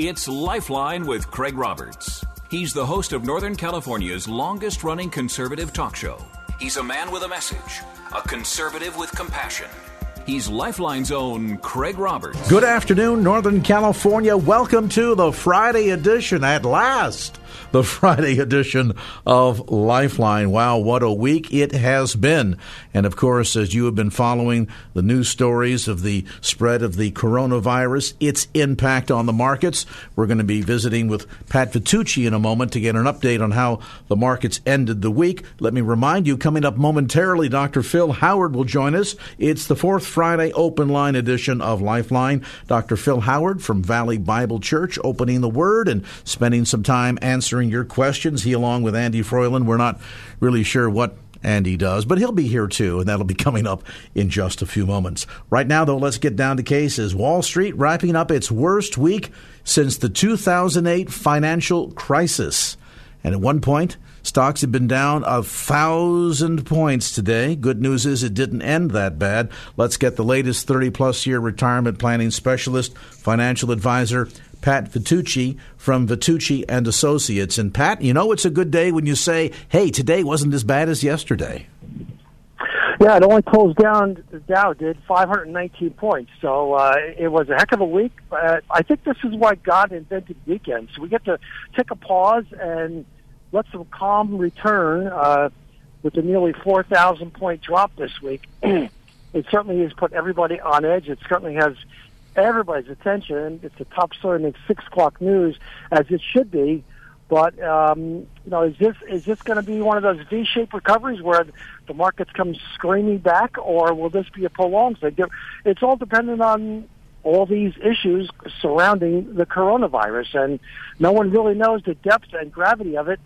It's Lifeline with Craig Roberts. He's the host of Northern California's longest running conservative talk show. He's a man with a message, a conservative with compassion. He's Lifeline's own Craig Roberts. Good afternoon, Northern California. Welcome to the Friday edition at last the Friday edition of Lifeline. Wow, what a week it has been. And of course, as you have been following the news stories of the spread of the coronavirus, its impact on the markets, we're going to be visiting with Pat Vitucci in a moment to get an update on how the markets ended the week. Let me remind you, coming up momentarily, Dr. Phil Howard will join us. It's the fourth Friday open line edition of Lifeline. Dr. Phil Howard from Valley Bible Church opening the Word and spending some time answering answering your questions. He, along with Andy Froyland, we're not really sure what Andy does, but he'll be here too, and that'll be coming up in just a few moments. Right now, though, let's get down to cases. Wall Street wrapping up its worst week since the 2008 financial crisis. And at one point, stocks had been down a thousand points today. Good news is it didn't end that bad. Let's get the latest 30 plus year retirement planning specialist, financial advisor, Pat Vitucci from Vitucci and Associates. And Pat, you know it's a good day when you say, "Hey, today wasn't as bad as yesterday." Yeah, it only closed down. The Dow did 519 points, so uh, it was a heck of a week. I think this is why God invented weekends. We get to take a pause and let some calm return uh, with the nearly 4,000 point drop this week. it certainly has put everybody on edge. It certainly has everybody's attention. It's a top story in the six o'clock news, as it should be. But um, you know, is this is this going to be one of those V-shaped recoveries where the markets come screaming back, or will this be a prolonged thing? It's all dependent on all these issues surrounding the coronavirus, and no one really knows the depth and gravity of it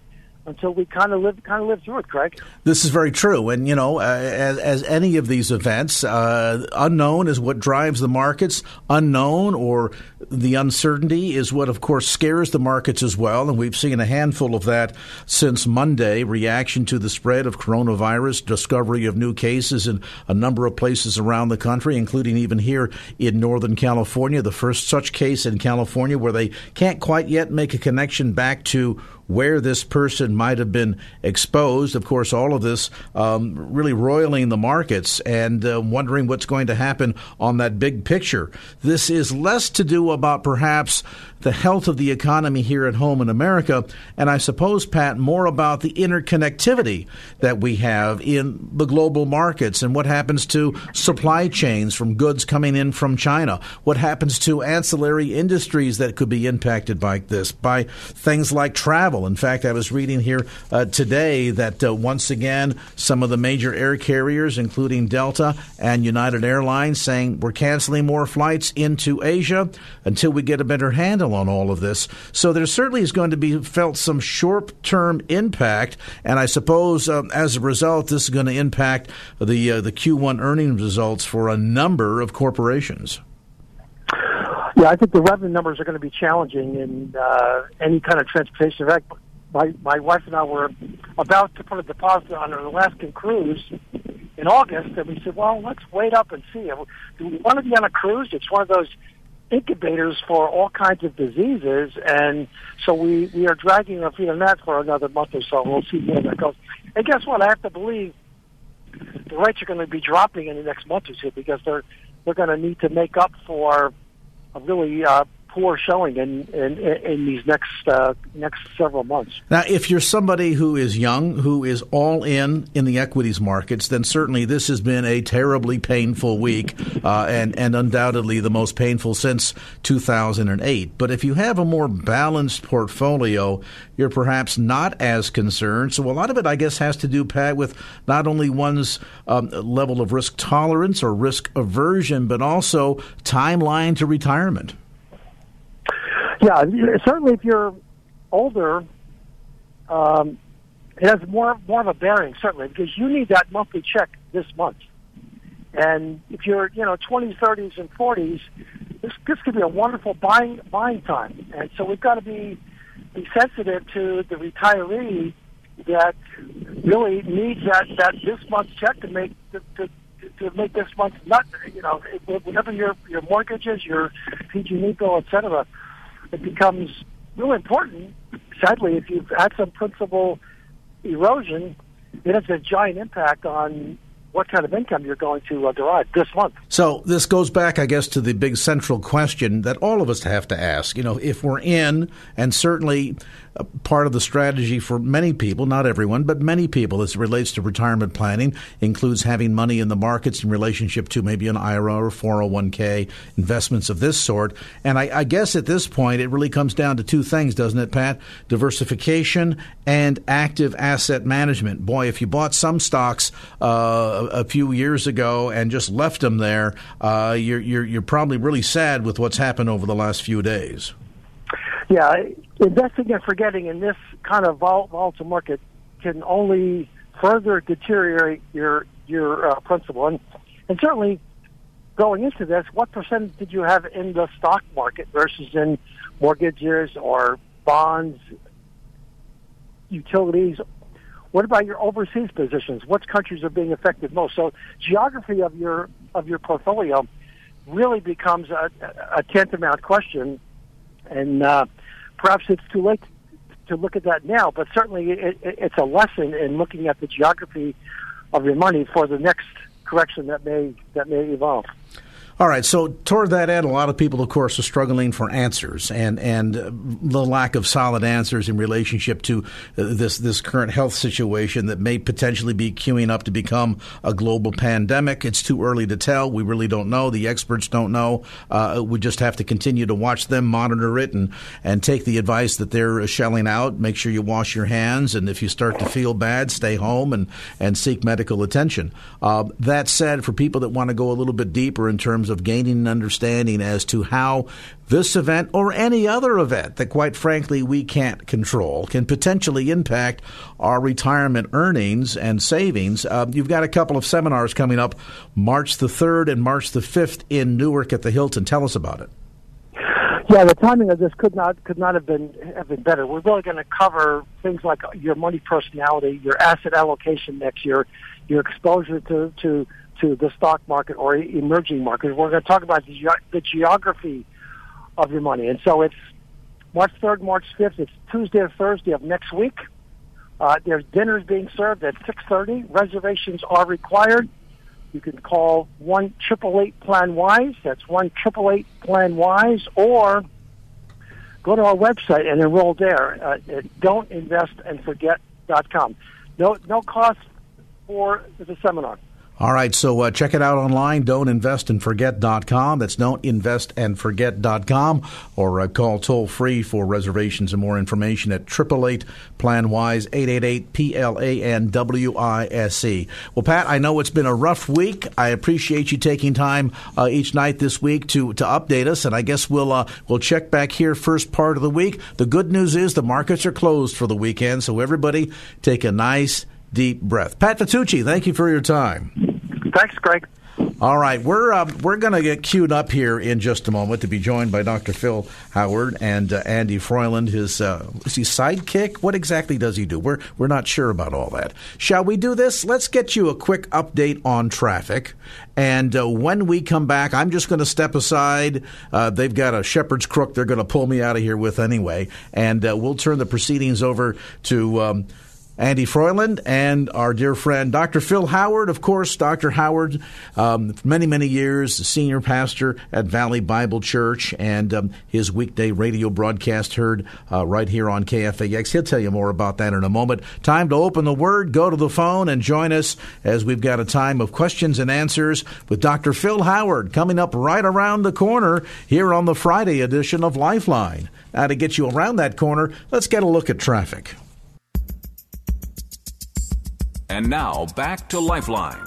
until we kind of live kind of live through it, Craig. This is very true, and you know, uh, as, as, any of these events, uh, unknown is what drives the markets. Unknown or the uncertainty is what, of course, scares the markets as well, and we've seen a handful of that since Monday. Reaction to the spread of coronavirus, discovery of new cases in a number of places around the country, including even here in Northern California. The first such case in California where they can't quite yet make a connection back to where this person might have been exposed. Of course, all of this um, really roiling the markets and uh, wondering what's going to happen on that big picture. This is less to do about perhaps the health of the economy here at home in America, and I suppose, Pat, more about the interconnectivity that we have in the global markets and what happens to supply chains from goods coming in from China, what happens to ancillary industries that could be impacted by this, by things like travel. In fact, I was reading here uh, today that uh, once again, some of the major air carriers, including Delta and United Airlines, saying we're canceling more flights into Asia until we get a better handle on all of this. So there certainly is going to be felt some short term impact, and I suppose um, as a result, this is going to impact the uh, the Q1 earnings results for a number of corporations. Yeah, I think the revenue numbers are going to be challenging in uh, any kind of transportation. Fact, my my wife and I were about to put a deposit on an Alaskan cruise in August, and we said, "Well, let's wait up and see. Do we want to be on a cruise? It's one of those incubators for all kinds of diseases, and so we we are dragging our feet on that for another month or so. We'll see where that goes. And guess what? I have to believe the rates are going to be dropping in the next month or two because they're they're going to need to make up for really uh, poor showing in in, in these next uh, next several months. Now, if you're somebody who is young, who is all in in the equities markets, then certainly this has been a terribly painful week, uh, and and undoubtedly the most painful since 2008. But if you have a more balanced portfolio, you're perhaps not as concerned. So a lot of it, I guess, has to do, Pat, with not only one's um, level of risk tolerance or risk aversion, but also timeline to retirement. Yeah, certainly if you're older, um, it has more more of a bearing certainly because you need that monthly check this month. And if you're you know 20s, 30s, and 40s, this this could be a wonderful buying buying time. And so we've got to be be sensitive to the retiree that really needs that that this month's check to make to, to, to make this month not you know whatever your your mortgages, your PG NICO, et cetera, it becomes really important. Sadly, if you've had some principal erosion, it has a giant impact on what kind of income you're going to uh, derive this month. So this goes back, I guess, to the big central question that all of us have to ask. You know, if we're in, and certainly part of the strategy for many people, not everyone, but many people as it relates to retirement planning, includes having money in the markets in relationship to maybe an IRA or 401k, investments of this sort. And I, I guess at this point, it really comes down to two things, doesn't it, Pat? Diversification and active asset management. Boy, if you bought some stocks uh, a few years ago and just left them there, uh, you're, you're, you're probably really sad with what's happened over the last few days. Yeah, investing and forgetting in this kind of volatile market can only further deteriorate your your uh, principal. And, and certainly, going into this, what percentage did you have in the stock market versus in mortgages or bonds, utilities? What about your overseas positions? What countries are being affected most? So, geography of your of your portfolio really becomes a, a tantamount question, and uh, perhaps it's too late to look at that now, but certainly it, it, it's a lesson in looking at the geography of your money for the next correction that may that may evolve. All right. So toward that end, a lot of people, of course, are struggling for answers, and and the lack of solid answers in relationship to uh, this this current health situation that may potentially be queuing up to become a global pandemic. It's too early to tell. We really don't know. The experts don't know. Uh, we just have to continue to watch them, monitor it, and and take the advice that they're shelling out. Make sure you wash your hands, and if you start to feel bad, stay home and and seek medical attention. Uh, that said, for people that want to go a little bit deeper in terms terms of gaining an understanding as to how this event or any other event that, quite frankly, we can't control can potentially impact our retirement earnings and savings. Uh, you've got a couple of seminars coming up March the 3rd and March the 5th in Newark at the Hilton. Tell us about it. Yeah, the timing of this could not could not have been have been better. We're really going to cover things like your money personality, your asset allocation next year, your exposure to to to the stock market or emerging markets. We're going to talk about the, ge- the geography of your money. And so it's March 3rd, March 5th. It's Tuesday or Thursday of next week. Uh, there's dinners being served at 6.30. Reservations are required. You can call 1 plan wise. That's 1 plan wise. Or go to our website and enroll there uh, at don'tinvestandforget.com. No, no cost for the seminar. All right, so uh, check it out online, don'tinvestandforget.com. That's don'tinvestandforget.com. Or uh, call toll free for reservations and more information at 888 Plan Wise, 888 P L A N W I S E. Well, Pat, I know it's been a rough week. I appreciate you taking time uh, each night this week to, to update us, and I guess we'll, uh, we'll check back here first part of the week. The good news is the markets are closed for the weekend, so everybody take a nice, deep breath. Pat Vitucci, thank you for your time. Thanks, Craig. All right, we're uh, we're going to get queued up here in just a moment to be joined by Dr. Phil Howard and uh, Andy Froyland. His uh, is he sidekick? What exactly does he do? We're we're not sure about all that. Shall we do this? Let's get you a quick update on traffic, and uh, when we come back, I'm just going to step aside. Uh, they've got a shepherd's crook they're going to pull me out of here with anyway, and uh, we'll turn the proceedings over to. Um, Andy Froyland and our dear friend Dr. Phil Howard. Of course, Dr. Howard, um, many, many years, senior pastor at Valley Bible Church, and um, his weekday radio broadcast heard uh, right here on KFAX. He'll tell you more about that in a moment. Time to open the Word, go to the phone, and join us as we've got a time of questions and answers with Dr. Phil Howard coming up right around the corner here on the Friday edition of Lifeline. Now, to get you around that corner, let's get a look at traffic. And now back to Lifeline.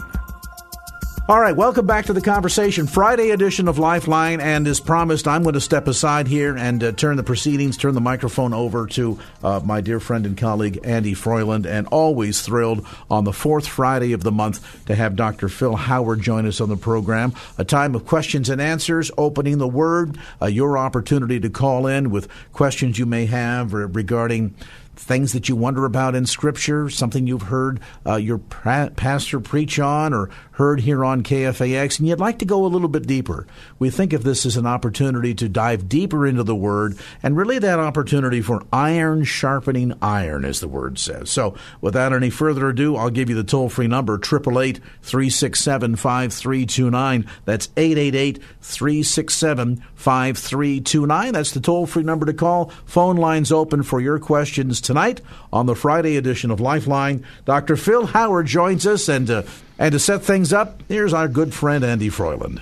All right, welcome back to the conversation. Friday edition of Lifeline, and as promised, I'm going to step aside here and uh, turn the proceedings, turn the microphone over to uh, my dear friend and colleague Andy Froyland, and always thrilled on the fourth Friday of the month to have Dr. Phil Howard join us on the program. A time of questions and answers, opening the Word, uh, your opportunity to call in with questions you may have regarding things that you wonder about in Scripture, something you've heard uh, your pra- pastor preach on or heard here on KFAX, and you'd like to go a little bit deeper. We think of this as an opportunity to dive deeper into the Word and really that opportunity for iron sharpening iron, as the Word says. So, without any further ado, I'll give you the toll free number 888 367 5329. That's 888 367 5329. That's the toll free number to call. Phone lines open for your questions tonight on the Friday edition of Lifeline. Dr. Phil Howard joins us, and, uh, and to set things up, here's our good friend Andy Froyland.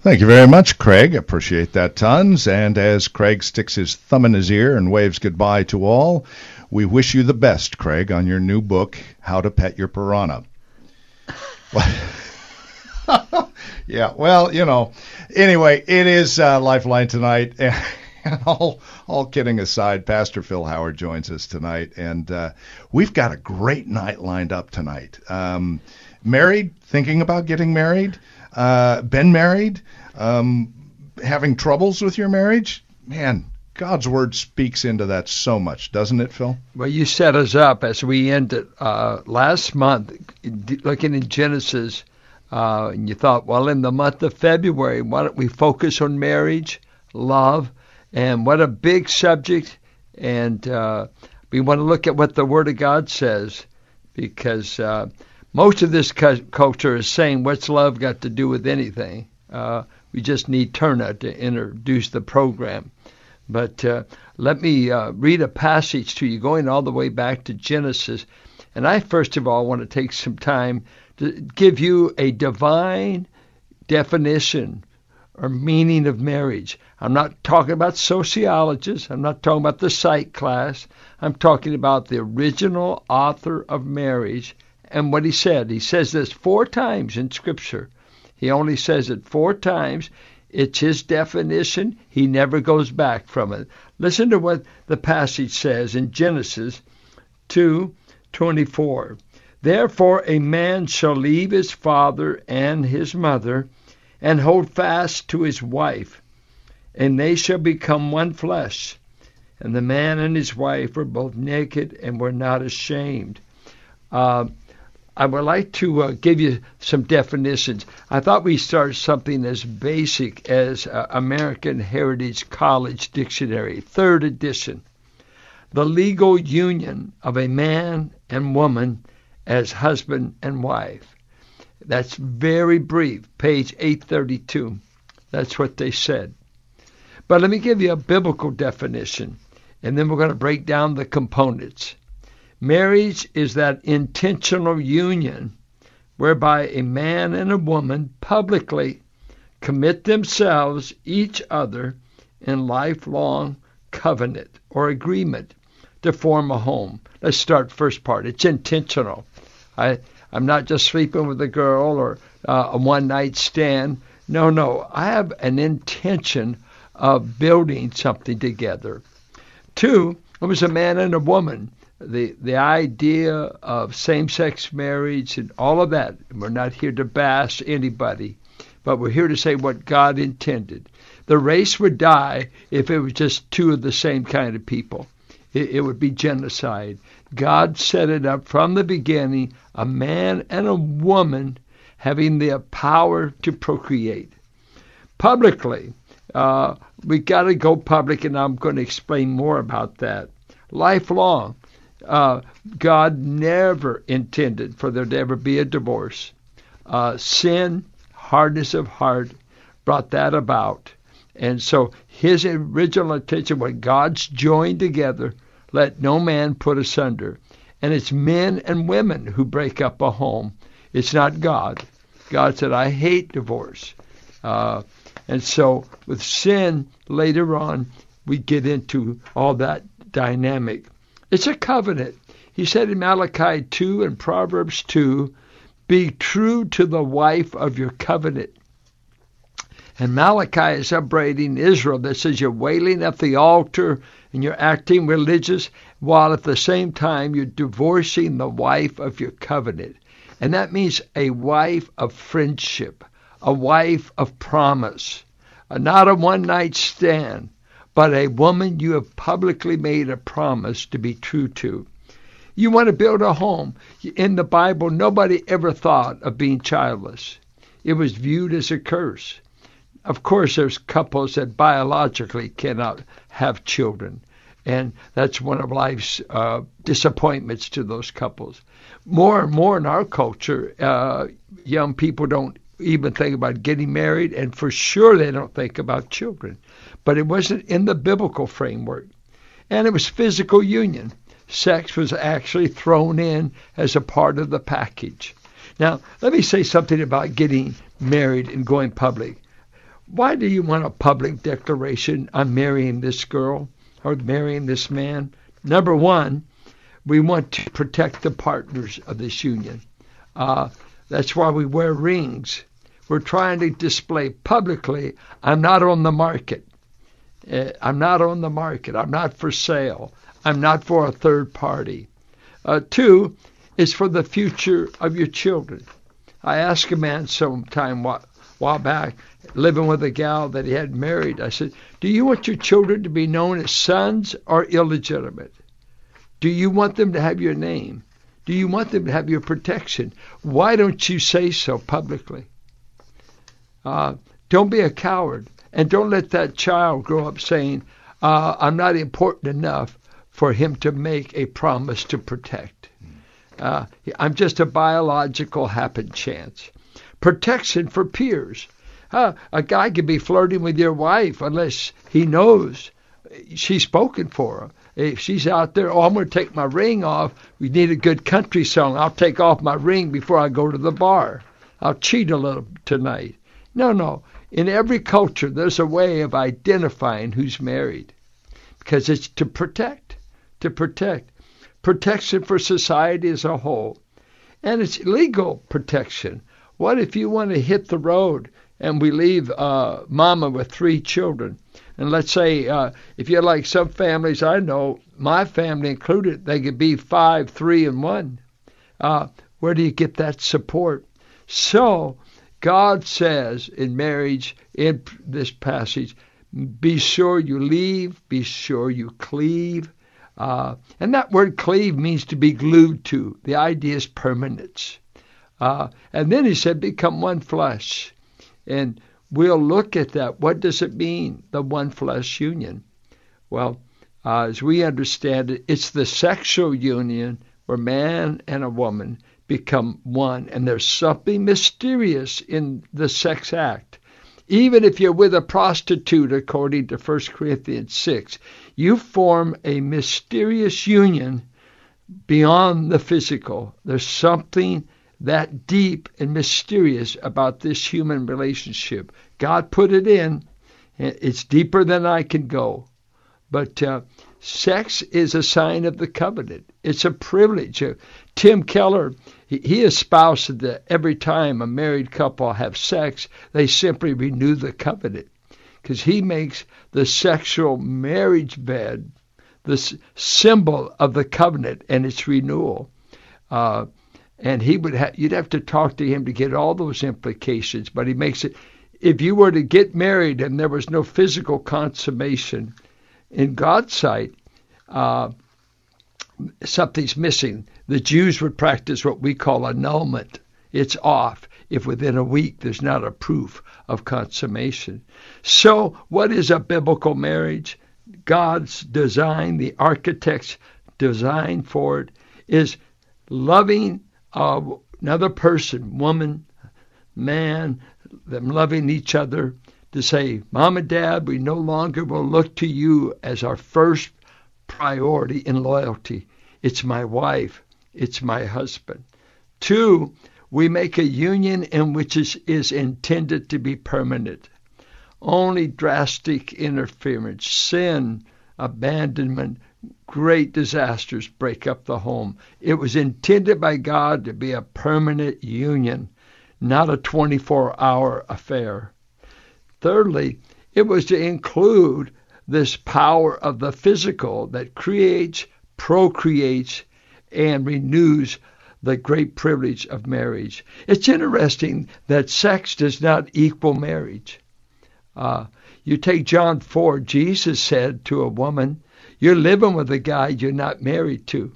Thank you very much, Craig. Appreciate that tons. And as Craig sticks his thumb in his ear and waves goodbye to all, we wish you the best, Craig, on your new book, How to Pet Your Piranha. yeah, well, you know, anyway, it is uh, Lifeline tonight. All, all kidding aside, Pastor Phil Howard joins us tonight, and uh, we've got a great night lined up tonight. Um, married, thinking about getting married, uh, been married, um, having troubles with your marriage, man. God's word speaks into that so much, doesn't it, Phil? Well, you set us up as we ended uh, last month, looking in Genesis, uh, and you thought, well, in the month of February, why don't we focus on marriage, love, and what a big subject. And uh, we want to look at what the Word of God says because uh, most of this cu- culture is saying, what's love got to do with anything? Uh, we just need Turner to introduce the program. But uh, let me uh, read a passage to you going all the way back to Genesis. And I, first of all, want to take some time to give you a divine definition or meaning of marriage. I'm not talking about sociologists. I'm not talking about the psych class. I'm talking about the original author of marriage and what he said. He says this four times in Scripture. He only says it four times. It's his definition. He never goes back from it. Listen to what the passage says in Genesis 2:24. Therefore a man shall leave his father and his mother and hold fast to his wife, and they shall become one flesh. And the man and his wife were both naked and were not ashamed. Uh, I would like to uh, give you some definitions. I thought we start something as basic as uh, American Heritage College Dictionary, third edition. The legal union of a man and woman as husband and wife. That's very brief, page 832. That's what they said. But let me give you a biblical definition, and then we're going to break down the components. Marriage is that intentional union whereby a man and a woman publicly commit themselves each other in lifelong covenant or agreement to form a home. Let's start first part. It's intentional. I I'm not just sleeping with a girl or uh, a one night stand. No, no. I have an intention of building something together. Two, it was a man and a woman. The the idea of same sex marriage and all of that. We're not here to bash anybody, but we're here to say what God intended. The race would die if it was just two of the same kind of people. It, it would be genocide. God set it up from the beginning a man and a woman having the power to procreate. Publicly, uh, we got to go public, and I'm going to explain more about that. Lifelong. Uh, God never intended for there to ever be a divorce. Uh, sin, hardness of heart, brought that about. And so his original intention, when God's joined together, let no man put asunder. And it's men and women who break up a home. It's not God. God said, I hate divorce. Uh, and so with sin, later on, we get into all that dynamic. It's a covenant. He said in Malachi 2 and Proverbs 2, be true to the wife of your covenant. And Malachi is upbraiding Israel that says you're wailing at the altar and you're acting religious while at the same time you're divorcing the wife of your covenant. And that means a wife of friendship, a wife of promise, uh, not a one night stand, but a woman you have publicly made a promise to be true to. You want to build a home. In the Bible, nobody ever thought of being childless. It was viewed as a curse. Of course, there's couples that biologically cannot have children, and that's one of life's uh, disappointments to those couples. More and more in our culture, uh, young people don't even think about getting married, and for sure they don't think about children but it wasn't in the biblical framework. And it was physical union. Sex was actually thrown in as a part of the package. Now, let me say something about getting married and going public. Why do you want a public declaration, I'm marrying this girl marrying this man? Number one, we want to protect the partners of this union. Uh, that's why we wear rings. We're trying to display publicly, I'm not on the market. Uh, I'm not on the market. I'm not for sale. I'm not for a third party. Uh, two is for the future of your children. I asked a man sometime a while back, living with a gal that he had married. I said, "Do you want your children to be known as sons or illegitimate? Do you want them to have your name? Do you want them to have your protection? Why don't you say so publicly? Uh, don't be a coward. And don't let that child grow up saying, uh, I'm not important enough for him to make a promise to protect. Uh, I'm just a biological happen chance. Protection for peers. A guy could be flirting with your wife unless he knows she's spoken for him. If she's out there, oh, I'm going to take my ring off. We need a good country song. I'll take off my ring before I go to the bar. I'll cheat a little tonight. No, no. In every culture, there's a way of identifying who's married because it's to protect, to protect. Protection for society as a whole. And it's legal protection. What if you want to hit the road and we leave uh, mama with three children? And let's say uh, if you're like some families I know, my family included, they could be five, three, and one. Uh, where do you get that support? So God says in marriage, in this passage, be sure you leave, be sure you cleave. Uh, and that word cleave means to be glued to. The idea is permanence. Uh, and then he said, become one flesh. And we'll look at that. What does it mean, the one flesh union? Well, uh, as we understand it, it's the sexual union where man and a woman become one. And there's something mysterious in the sex act. Even if you're with a prostitute, according to 1 Corinthians 6, you form a mysterious union beyond the physical. There's something that deep and mysterious about this human relationship. God put it in. It's deeper than I can go. But uh, sex is a sign of the covenant. It's a privilege. Uh, Tim Keller he, he espoused that every time a married couple have sex, they simply renew the covenant because he makes the sexual marriage bed the symbol of the covenant and its renewal. Uh, and he would ha- you'd have to talk to him to get all those implications, but he makes it. If you were to get married and there was no physical consummation, in God's sight, uh, something's missing. The Jews would practice what we call annulment. It's off if within a week there's not a proof of consummation. So, what is a biblical marriage? God's design, the architect's designed for it, is loving uh, another person, woman, man, them loving each other, to say, Mom and Dad, we no longer will look to you as our first priority in loyalty. It's my wife, it's my husband. Two, we make a union in which is, is intended to be permanent. Only drastic interference, sin, abandonment, great disasters break up the home. It was intended by God to be a permanent union, not a 24 hour affair. Thirdly, it was to include this power of the physical that creates, procreates, and renews the great privilege of marriage. It's interesting that sex does not equal marriage. Uh, you take John 4, Jesus said to a woman, You're living with a guy you're not married to.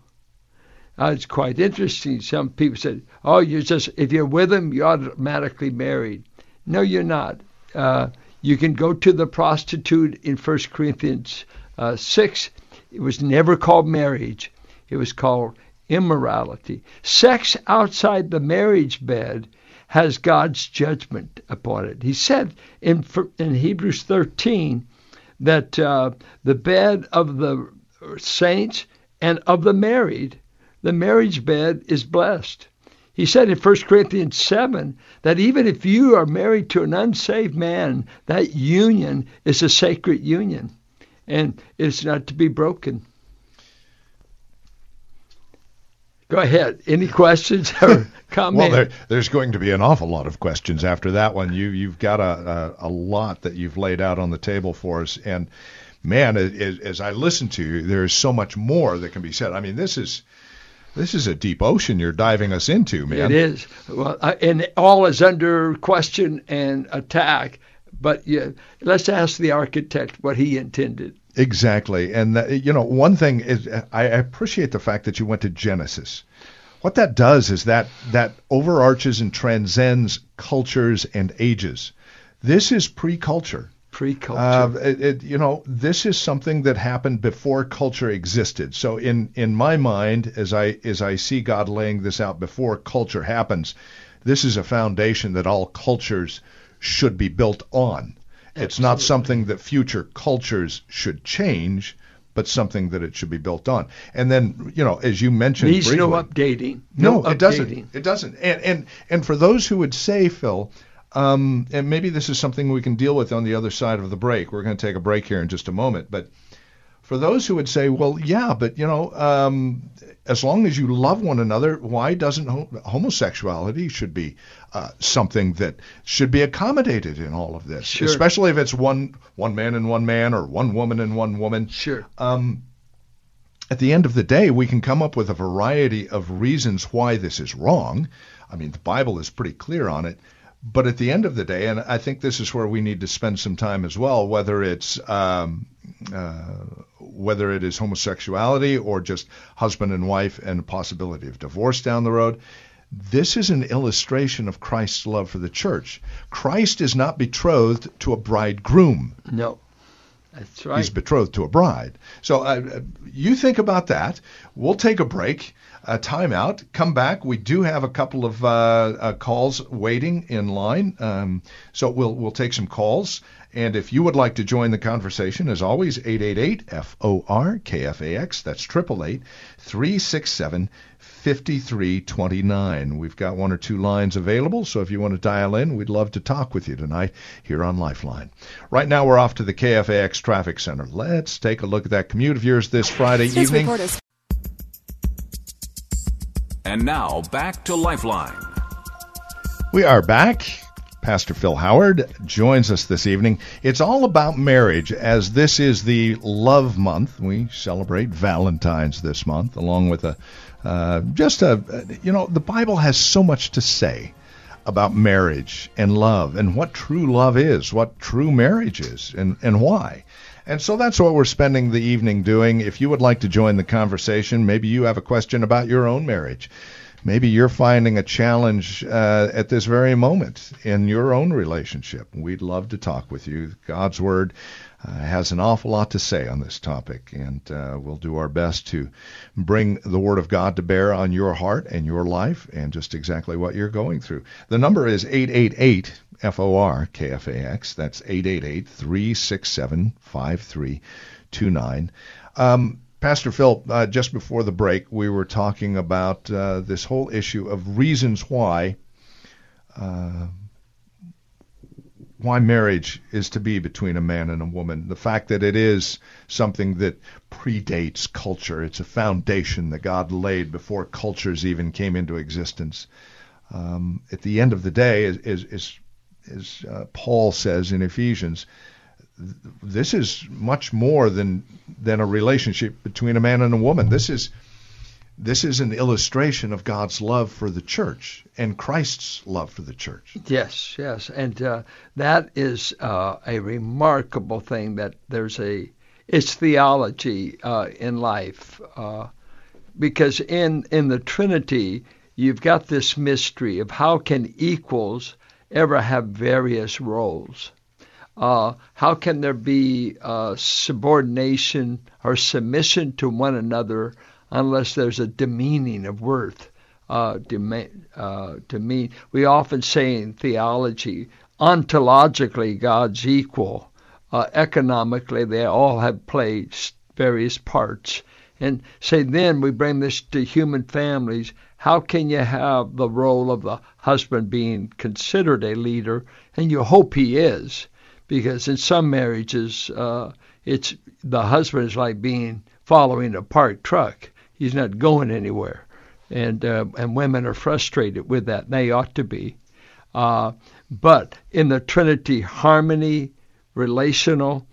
Uh, it's quite interesting. Some people said, Oh, you're just, if you're with him, you're automatically married. No, you're not. Uh, you can go to the prostitute in 1 Corinthians uh, 6. It was never called marriage, it was called immorality. Sex outside the marriage bed has God's judgment upon it. He said in, in Hebrews 13 that uh, the bed of the saints and of the married, the marriage bed is blessed. He said in 1 Corinthians 7 that even if you are married to an unsaved man, that union is a sacred union and it's not to be broken. Go ahead. Any questions or comments? well, there, there's going to be an awful lot of questions after that one. You you've got a, a, a lot that you've laid out on the table for us, and man, as, as I listen to you, there's so much more that can be said. I mean, this is this is a deep ocean you're diving us into, man. It is. Well, and all is under question and attack. But yeah, let's ask the architect what he intended. Exactly. And, uh, you know, one thing is I appreciate the fact that you went to Genesis. What that does is that that overarches and transcends cultures and ages. This is pre-culture. Pre-culture. Uh, it, it, you know, this is something that happened before culture existed. So in in my mind, as I as I see God laying this out before culture happens, this is a foundation that all cultures should be built on. It's not something that future cultures should change, but something that it should be built on. And then, you know, as you mentioned, needs briefly, no updating. No, no it doesn't. It doesn't. And and and for those who would say, Phil, um, and maybe this is something we can deal with on the other side of the break. We're going to take a break here in just a moment, but for those who would say, well, yeah, but you know, um, as long as you love one another, why doesn't homosexuality should be uh, something that should be accommodated in all of this, sure. especially if it's one one man and one man or one woman and one woman. Sure. Um, at the end of the day, we can come up with a variety of reasons why this is wrong. I mean, the Bible is pretty clear on it. But at the end of the day, and I think this is where we need to spend some time as well, whether it's um, uh, whether it is homosexuality or just husband and wife and a possibility of divorce down the road. This is an illustration of Christ's love for the church. Christ is not betrothed to a bridegroom. No. That's right. He's betrothed to a bride. So uh, you think about that. We'll take a break a timeout. Come back. We do have a couple of uh, uh, calls waiting in line, um, so we'll we'll take some calls. And if you would like to join the conversation, as always, 888 FOR KFAX. That's 888 367 5329. We've got one or two lines available, so if you want to dial in, we'd love to talk with you tonight here on Lifeline. Right now, we're off to the KFAX Traffic Center. Let's take a look at that commute of yours this Friday This evening. And now back to Lifeline. We are back. Pastor Phil Howard joins us this evening. It's all about marriage, as this is the love month. We celebrate Valentine's this month, along with a uh, just a you know the Bible has so much to say about marriage and love and what true love is, what true marriage is, and and why. And so that's what we're spending the evening doing. If you would like to join the conversation, maybe you have a question about your own marriage. maybe you're finding a challenge uh, at this very moment in your own relationship. We'd love to talk with you. God's Word uh, has an awful lot to say on this topic, and uh, we'll do our best to bring the Word of God to bear on your heart and your life and just exactly what you're going through. The number is 888 FOR KFAX. That's 888 367 5329. Um, Pastor Phil, uh, just before the break, we were talking about uh, this whole issue of reasons why uh, why marriage is to be between a man and a woman. The fact that it is something that predates culture. It's a foundation that God laid before cultures even came into existence. Um, at the end of the day, as, as, as uh, Paul says in Ephesians, this is much more than than a relationship between a man and a woman. This is this is an illustration of God's love for the church and Christ's love for the church. Yes, yes, and uh, that is uh, a remarkable thing. That there's a it's theology uh, in life uh, because in in the Trinity you've got this mystery of how can equals ever have various roles. Uh, how can there be uh, subordination or submission to one another unless there's a demeaning of worth? Uh, demean, uh, demean. We often say in theology, ontologically, God's equal. Uh, economically, they all have played various parts. And say then we bring this to human families. How can you have the role of the husband being considered a leader, and you hope he is, because in some marriages, uh, it's the husband is like being following a parked truck. He's not going anywhere, and uh, and women are frustrated with that. They ought to be, uh, but in the Trinity, harmony, relational,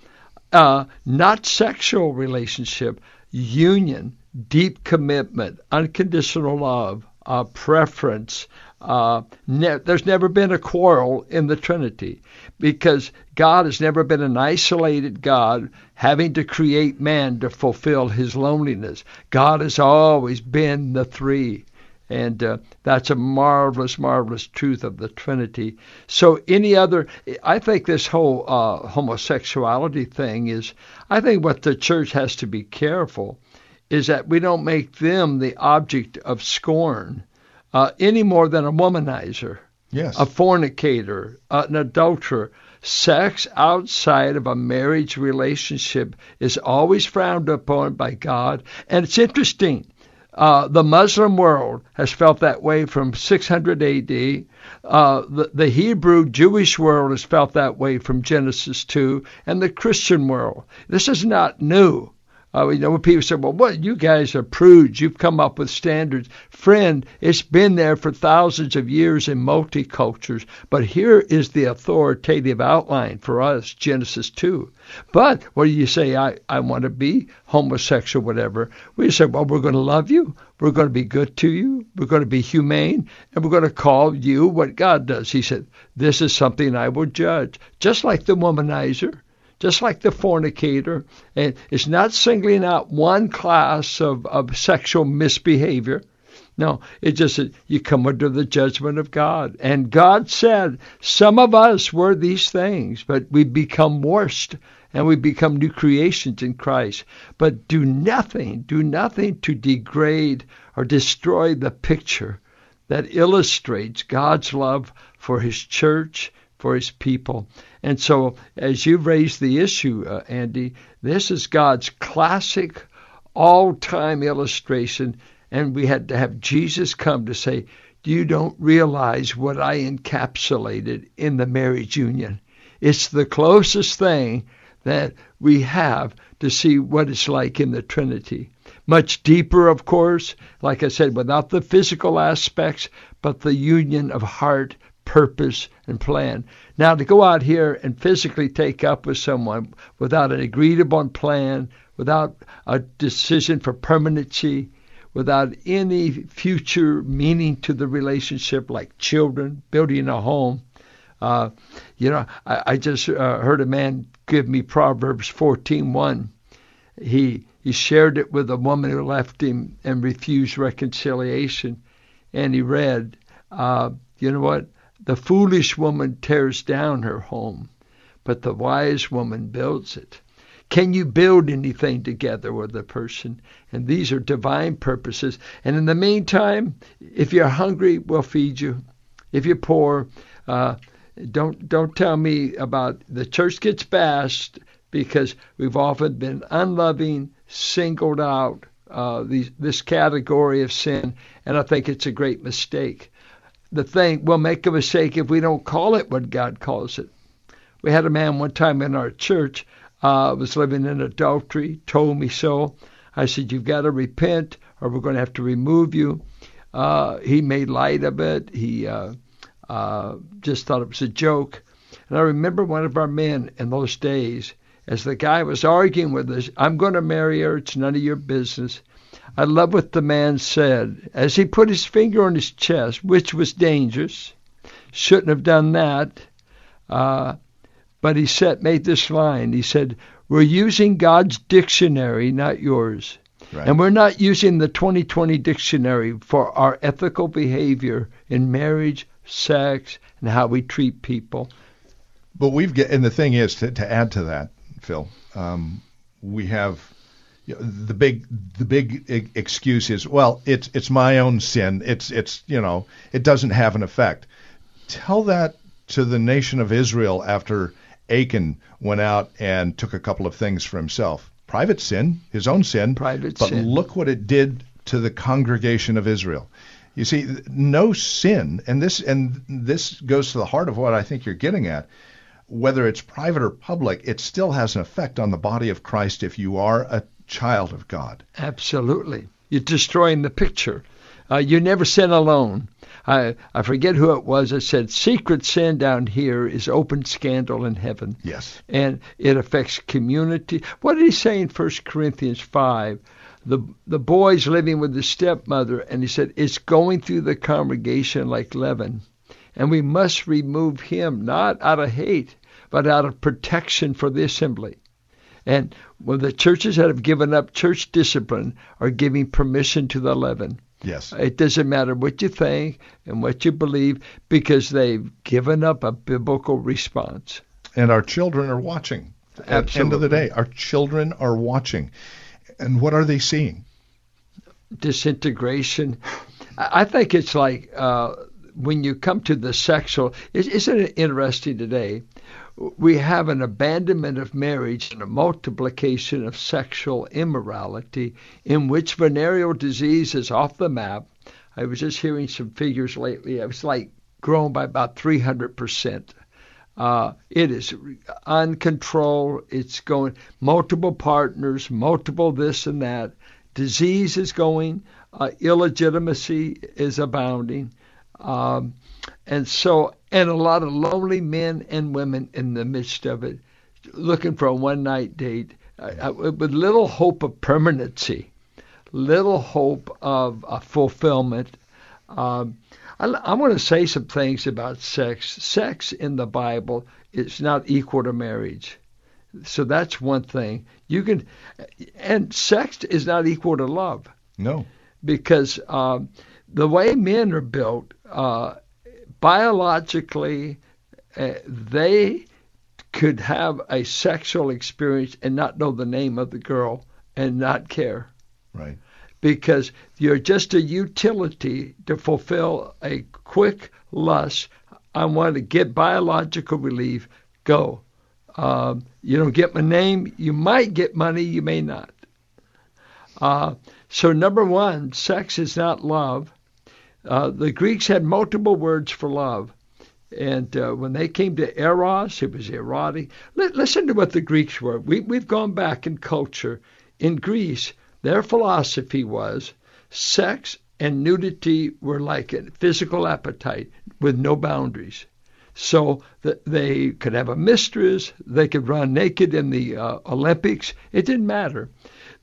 uh, not sexual relationship, union, deep commitment, unconditional love, uh, preference, uh, ne- there's never been a quarrel in the Trinity because God has never been an isolated God having to create man to fulfill his loneliness. God has always been the three. And uh, that's a marvelous, marvelous truth of the Trinity. So, any other, I think this whole uh, homosexuality thing is, I think what the church has to be careful is that we don't make them the object of scorn uh, any more than a womanizer, yes. a fornicator, uh, an adulterer. Sex outside of a marriage relationship is always frowned upon by God. And it's interesting. Uh, the Muslim world has felt that way from 600 AD. Uh, the, the, Hebrew Jewish world has felt that way from Genesis 2, and the Christian world. This is not new. Uh, you know, when people say, well, what, you guys are prudes, you've come up with standards. Friend, it's been there for thousands of years in multicultures, but here is the authoritative outline for us, Genesis 2. But do you say, I, I want to be homosexual, whatever? We say, well, we're going to love you, we're going to be good to you, we're going to be humane, and we're going to call you what God does. He said, this is something I will judge, just like the womanizer just like the fornicator. And it's not singling out one class of, of sexual misbehavior. No, it just you come under the judgment of God. And God said, some of us were these things, but we become worse and we become new creations in Christ. But do nothing, do nothing to degrade or destroy the picture that illustrates God's love for his church for his people. And so, as you raised the issue, uh, Andy, this is God's classic all time illustration. And we had to have Jesus come to say, Do You don't realize what I encapsulated in the marriage union. It's the closest thing that we have to see what it's like in the Trinity. Much deeper, of course, like I said, without the physical aspects, but the union of heart purpose, and plan. Now, to go out here and physically take up with someone without an agreed upon plan, without a decision for permanency, without any future meaning to the relationship, like children, building a home. Uh, you know, I, I just uh, heard a man give me Proverbs 14:1. He he shared it with a woman who left him and refused reconciliation and he read, uh, you know what? The foolish woman tears down her home, but the wise woman builds it. Can you build anything together with a person? And these are divine purposes. And in the meantime, if you're hungry, we'll feed you. If you're poor, uh, don't don't tell me about the church gets bashed because we've often been unloving, singled out uh, these, this category of sin, and I think it's a great mistake. The thing we'll make a mistake if we don't call it what God calls it. We had a man one time in our church uh, was living in adultery, told me so. I said, You've got to repent or we're going to have to remove you. Uh, he made light of it. He uh, uh, just thought it was a joke. And I remember one of our men in those days, as the guy was arguing with us, I'm going to marry her, it's none of your business. I love what the man said as he put his finger on his chest, which was dangerous. Shouldn't have done that. Uh, but he said, made this line. He said, "We're using God's dictionary, not yours." Right. And we're not using the 2020 dictionary for our ethical behavior in marriage, sex, and how we treat people. But we've get, and the thing is to, to add to that, Phil, um, we have the big the big excuse is well, it's it's my own sin. It's it's you know it doesn't have an effect. Tell that to the nation of Israel after Achan went out and took a couple of things for himself. Private sin, his own sin. Private sin. but sin. look what it did to the congregation of Israel. You see, no sin, and this and this goes to the heart of what I think you're getting at. Whether it's private or public, it still has an effect on the body of Christ if you are a child of God. Absolutely. You're destroying the picture. Uh, you never sin alone. I, I forget who it was that said secret sin down here is open scandal in heaven. Yes. And it affects community. What did he say in 1 Corinthians 5? The, the boy's living with the stepmother, and he said, it's going through the congregation like leaven. And we must remove him, not out of hate, but out of protection for the assembly. And well, the churches that have given up church discipline are giving permission to the leaven. Yes. It doesn't matter what you think and what you believe because they've given up a biblical response. And our children are watching. Absolutely. At the end of the day, our children are watching. And what are they seeing? Disintegration. I think it's like uh, when you come to the sexual. Isn't it interesting today? We have an abandonment of marriage and a multiplication of sexual immorality in which venereal disease is off the map. I was just hearing some figures lately. It was like grown by about 300%. Uh, it is uncontrolled. It's going multiple partners, multiple this and that. Disease is going. Uh, illegitimacy is abounding. Um, and so, and a lot of lonely men and women in the midst of it, looking for a one night date uh, uh, with little hope of permanency, little hope of uh, fulfillment. Um, I, I want to say some things about sex. Sex in the Bible is not equal to marriage. So that's one thing. You can, and sex is not equal to love. No. Because um, the way men are built, uh, biologically, uh, they could have a sexual experience and not know the name of the girl and not care. Right. Because you're just a utility to fulfill a quick lust. I want to get biological relief. Go. Um, you don't get my name. You might get money. You may not. Uh, so number one, sex is not love. Uh, the Greeks had multiple words for love. And uh, when they came to eros, it was erotic. L- listen to what the Greeks were. We, we've gone back in culture. In Greece, their philosophy was sex and nudity were like a physical appetite with no boundaries. So they could have a mistress, they could run naked in the uh, Olympics. It didn't matter.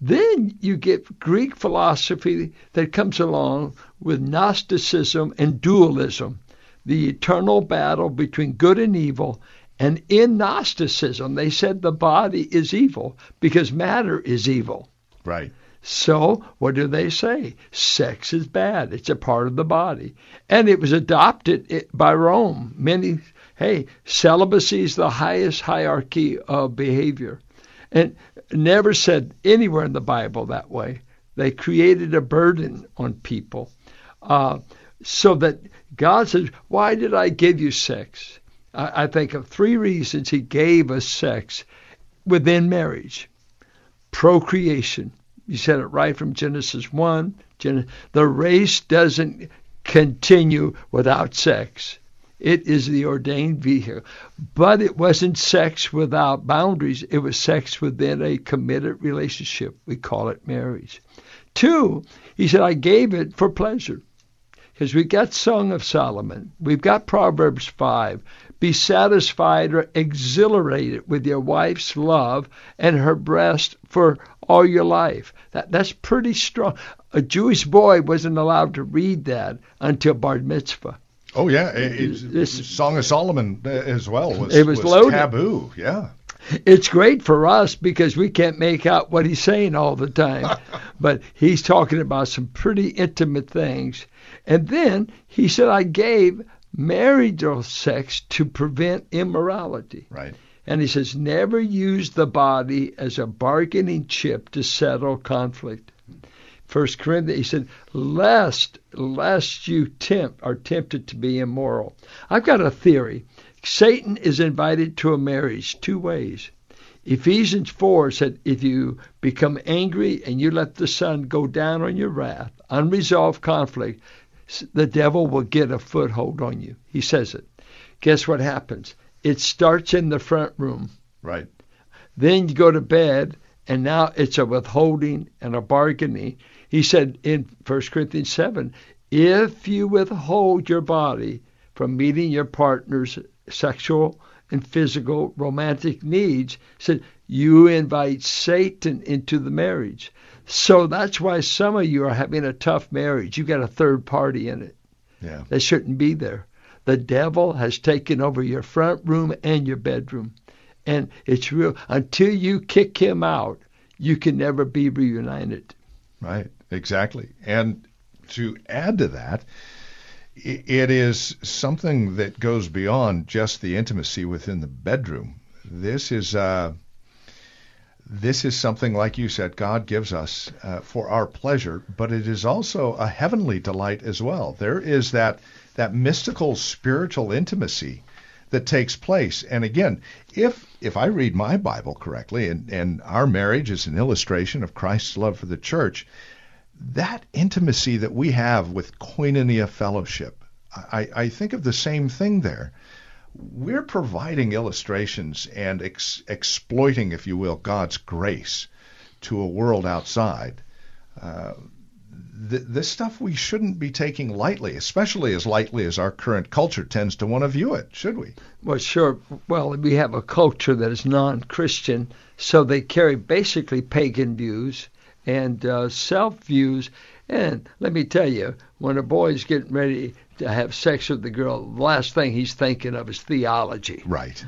Then you get Greek philosophy that comes along with Gnosticism and dualism, the eternal battle between good and evil. And in Gnosticism, they said the body is evil because matter is evil. Right. So, what do they say? Sex is bad. It's a part of the body. And it was adopted by Rome. Many, hey, celibacy is the highest hierarchy of behavior. And never said anywhere in the Bible that way. They created a burden on people. Uh, so that God says, Why did I give you sex? I, I think of three reasons He gave us sex within marriage procreation. You said it right from Genesis 1. Gen- the race doesn't continue without sex. It is the ordained vehicle. But it wasn't sex without boundaries. It was sex within a committed relationship. We call it marriage. Two, he said, I gave it for pleasure. Because we've got Song of Solomon. We've got Proverbs 5. Be satisfied or exhilarated with your wife's love and her breast for all your life. That, that's pretty strong. A Jewish boy wasn't allowed to read that until Bar Mitzvah. Oh yeah, this, Song of Solomon uh, as well was, it was, was loaded. taboo. Yeah. It's great for us because we can't make out what he's saying all the time. but he's talking about some pretty intimate things. And then he said, I gave marital sex to prevent immorality. Right. And he says, never use the body as a bargaining chip to settle conflict. First Corinthians, he said, lest lest you tempt are tempted to be immoral. I've got a theory. Satan is invited to a marriage two ways. Ephesians 4 said, if you become angry and you let the sun go down on your wrath, unresolved conflict, the devil will get a foothold on you. He says it. Guess what happens? It starts in the front room. Right. Then you go to bed, and now it's a withholding and a bargaining. He said in 1 Corinthians 7 if you withhold your body from meeting your partner's sexual and physical romantic needs, said you invite Satan into the marriage. So that's why some of you are having a tough marriage. You've got a third party in it. Yeah. That shouldn't be there. The devil has taken over your front room and your bedroom. And it's real. Until you kick him out, you can never be reunited. Right, exactly. And to add to that, it is something that goes beyond just the intimacy within the bedroom. This is uh, this is something, like you said, God gives us uh, for our pleasure, but it is also a heavenly delight as well. There is that that mystical spiritual intimacy that takes place. And again, if if I read my Bible correctly, and, and our marriage is an illustration of Christ's love for the church, that intimacy that we have with koinonia fellowship, I, I think of the same thing there we're providing illustrations and ex- exploiting, if you will, God's grace to a world outside. Uh, th- this stuff we shouldn't be taking lightly, especially as lightly as our current culture tends to want to view it, should we? Well, sure. Well, we have a culture that is non Christian, so they carry basically pagan views and uh, self views. And let me tell you, when a boy's getting ready to have sex with the girl, the last thing he's thinking of is theology. Right.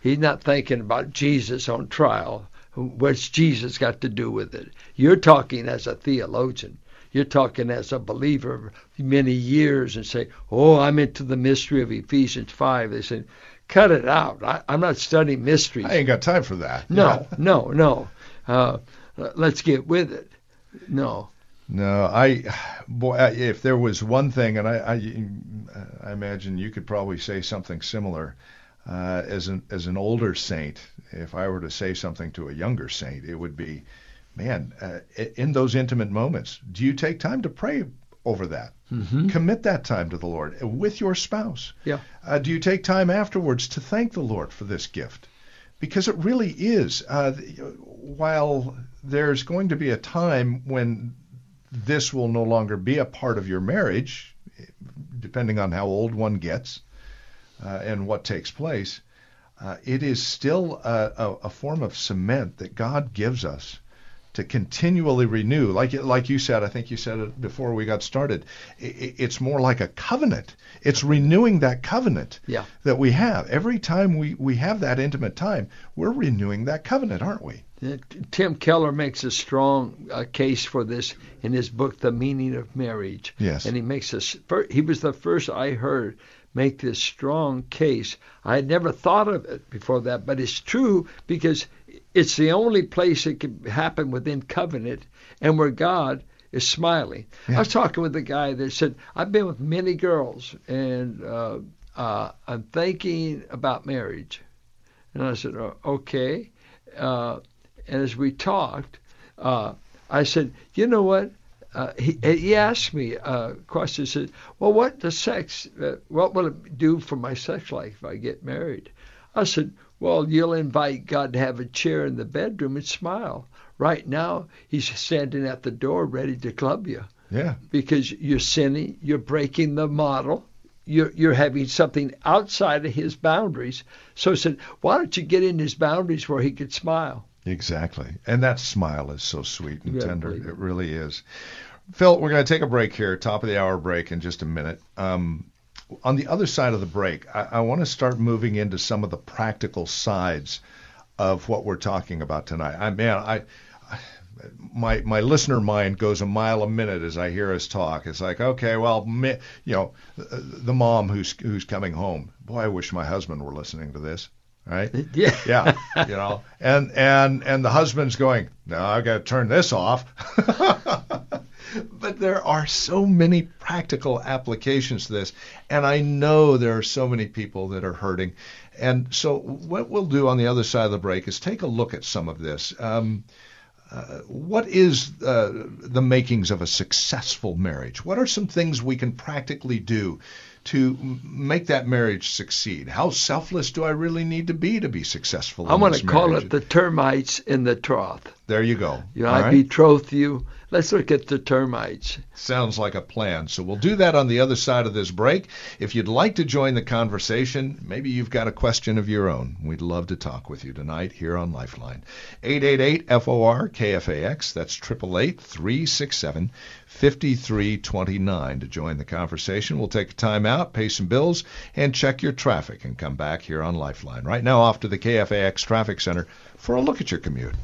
He's not thinking about Jesus on trial. What's Jesus got to do with it? You're talking as a theologian. You're talking as a believer of many years and say, Oh, I'm into the mystery of Ephesians 5. They say, Cut it out. I, am not studying mysteries. I ain't got time for that. No, no, no. Uh, let's get with it. No. No, I, boy, if there was one thing, and I, I, I imagine you could probably say something similar uh, as an as an older saint. If I were to say something to a younger saint, it would be, man, uh, in those intimate moments, do you take time to pray over that? Mm-hmm. Commit that time to the Lord with your spouse. Yeah. Uh, do you take time afterwards to thank the Lord for this gift? Because it really is. Uh, while there's going to be a time when this will no longer be a part of your marriage, depending on how old one gets uh, and what takes place. Uh, it is still a, a, a, form of cement that God gives us to continually renew. Like like you said, I think you said it before we got started. It's more like a covenant. It's renewing that covenant yeah. that we have. Every time we, we have that intimate time, we're renewing that covenant, aren't we? Tim Keller makes a strong uh, case for this in his book, The Meaning of Marriage. Yes. And he makes this. He was the first I heard make this strong case. I had never thought of it before that, but it's true because it's the only place it can happen within covenant and where God is smiling. Yeah. I was talking with a guy that said, I've been with many girls and uh, uh, I'm thinking about marriage. And I said, oh, okay. Uh, and as we talked, uh, I said, you know what? Uh, he, he asked me a question. He said, well, what does sex, uh, what will it do for my sex life if I get married? I said, well, you'll invite God to have a chair in the bedroom and smile. Right now, he's standing at the door ready to club you. Yeah. Because you're sinning, you're breaking the model, you're, you're having something outside of his boundaries. So I said, why don't you get in his boundaries where he could smile? Exactly. And that smile is so sweet and tender. It really is. Phil, we're going to take a break here, top of the hour break in just a minute. Um, on the other side of the break, I, I want to start moving into some of the practical sides of what we're talking about tonight. I man, I, I my my listener mind goes a mile a minute as I hear us talk. It's like, okay, well, you know, the mom who's who's coming home. Boy, I wish my husband were listening to this. Right? Yeah. Yeah. You know, and and and the husband's going, no, I've got to turn this off. but there are so many practical applications to this, and I know there are so many people that are hurting. And so, what we'll do on the other side of the break is take a look at some of this. Um, uh, what is uh, the makings of a successful marriage? What are some things we can practically do to make that marriage succeed? How selfless do I really need to be to be successful? I want to call it the termites in the trough. There you go. You know, I right? betroth you. Let's look at the termites. Sounds like a plan. So we'll do that on the other side of this break. If you'd like to join the conversation, maybe you've got a question of your own. We'd love to talk with you tonight here on Lifeline. 888-FOR KFAX. That's 888 367 5329 to join the conversation. We'll take a time out, pay some bills, and check your traffic and come back here on Lifeline. Right now, off to the KFAX Traffic Center for a look at your commute.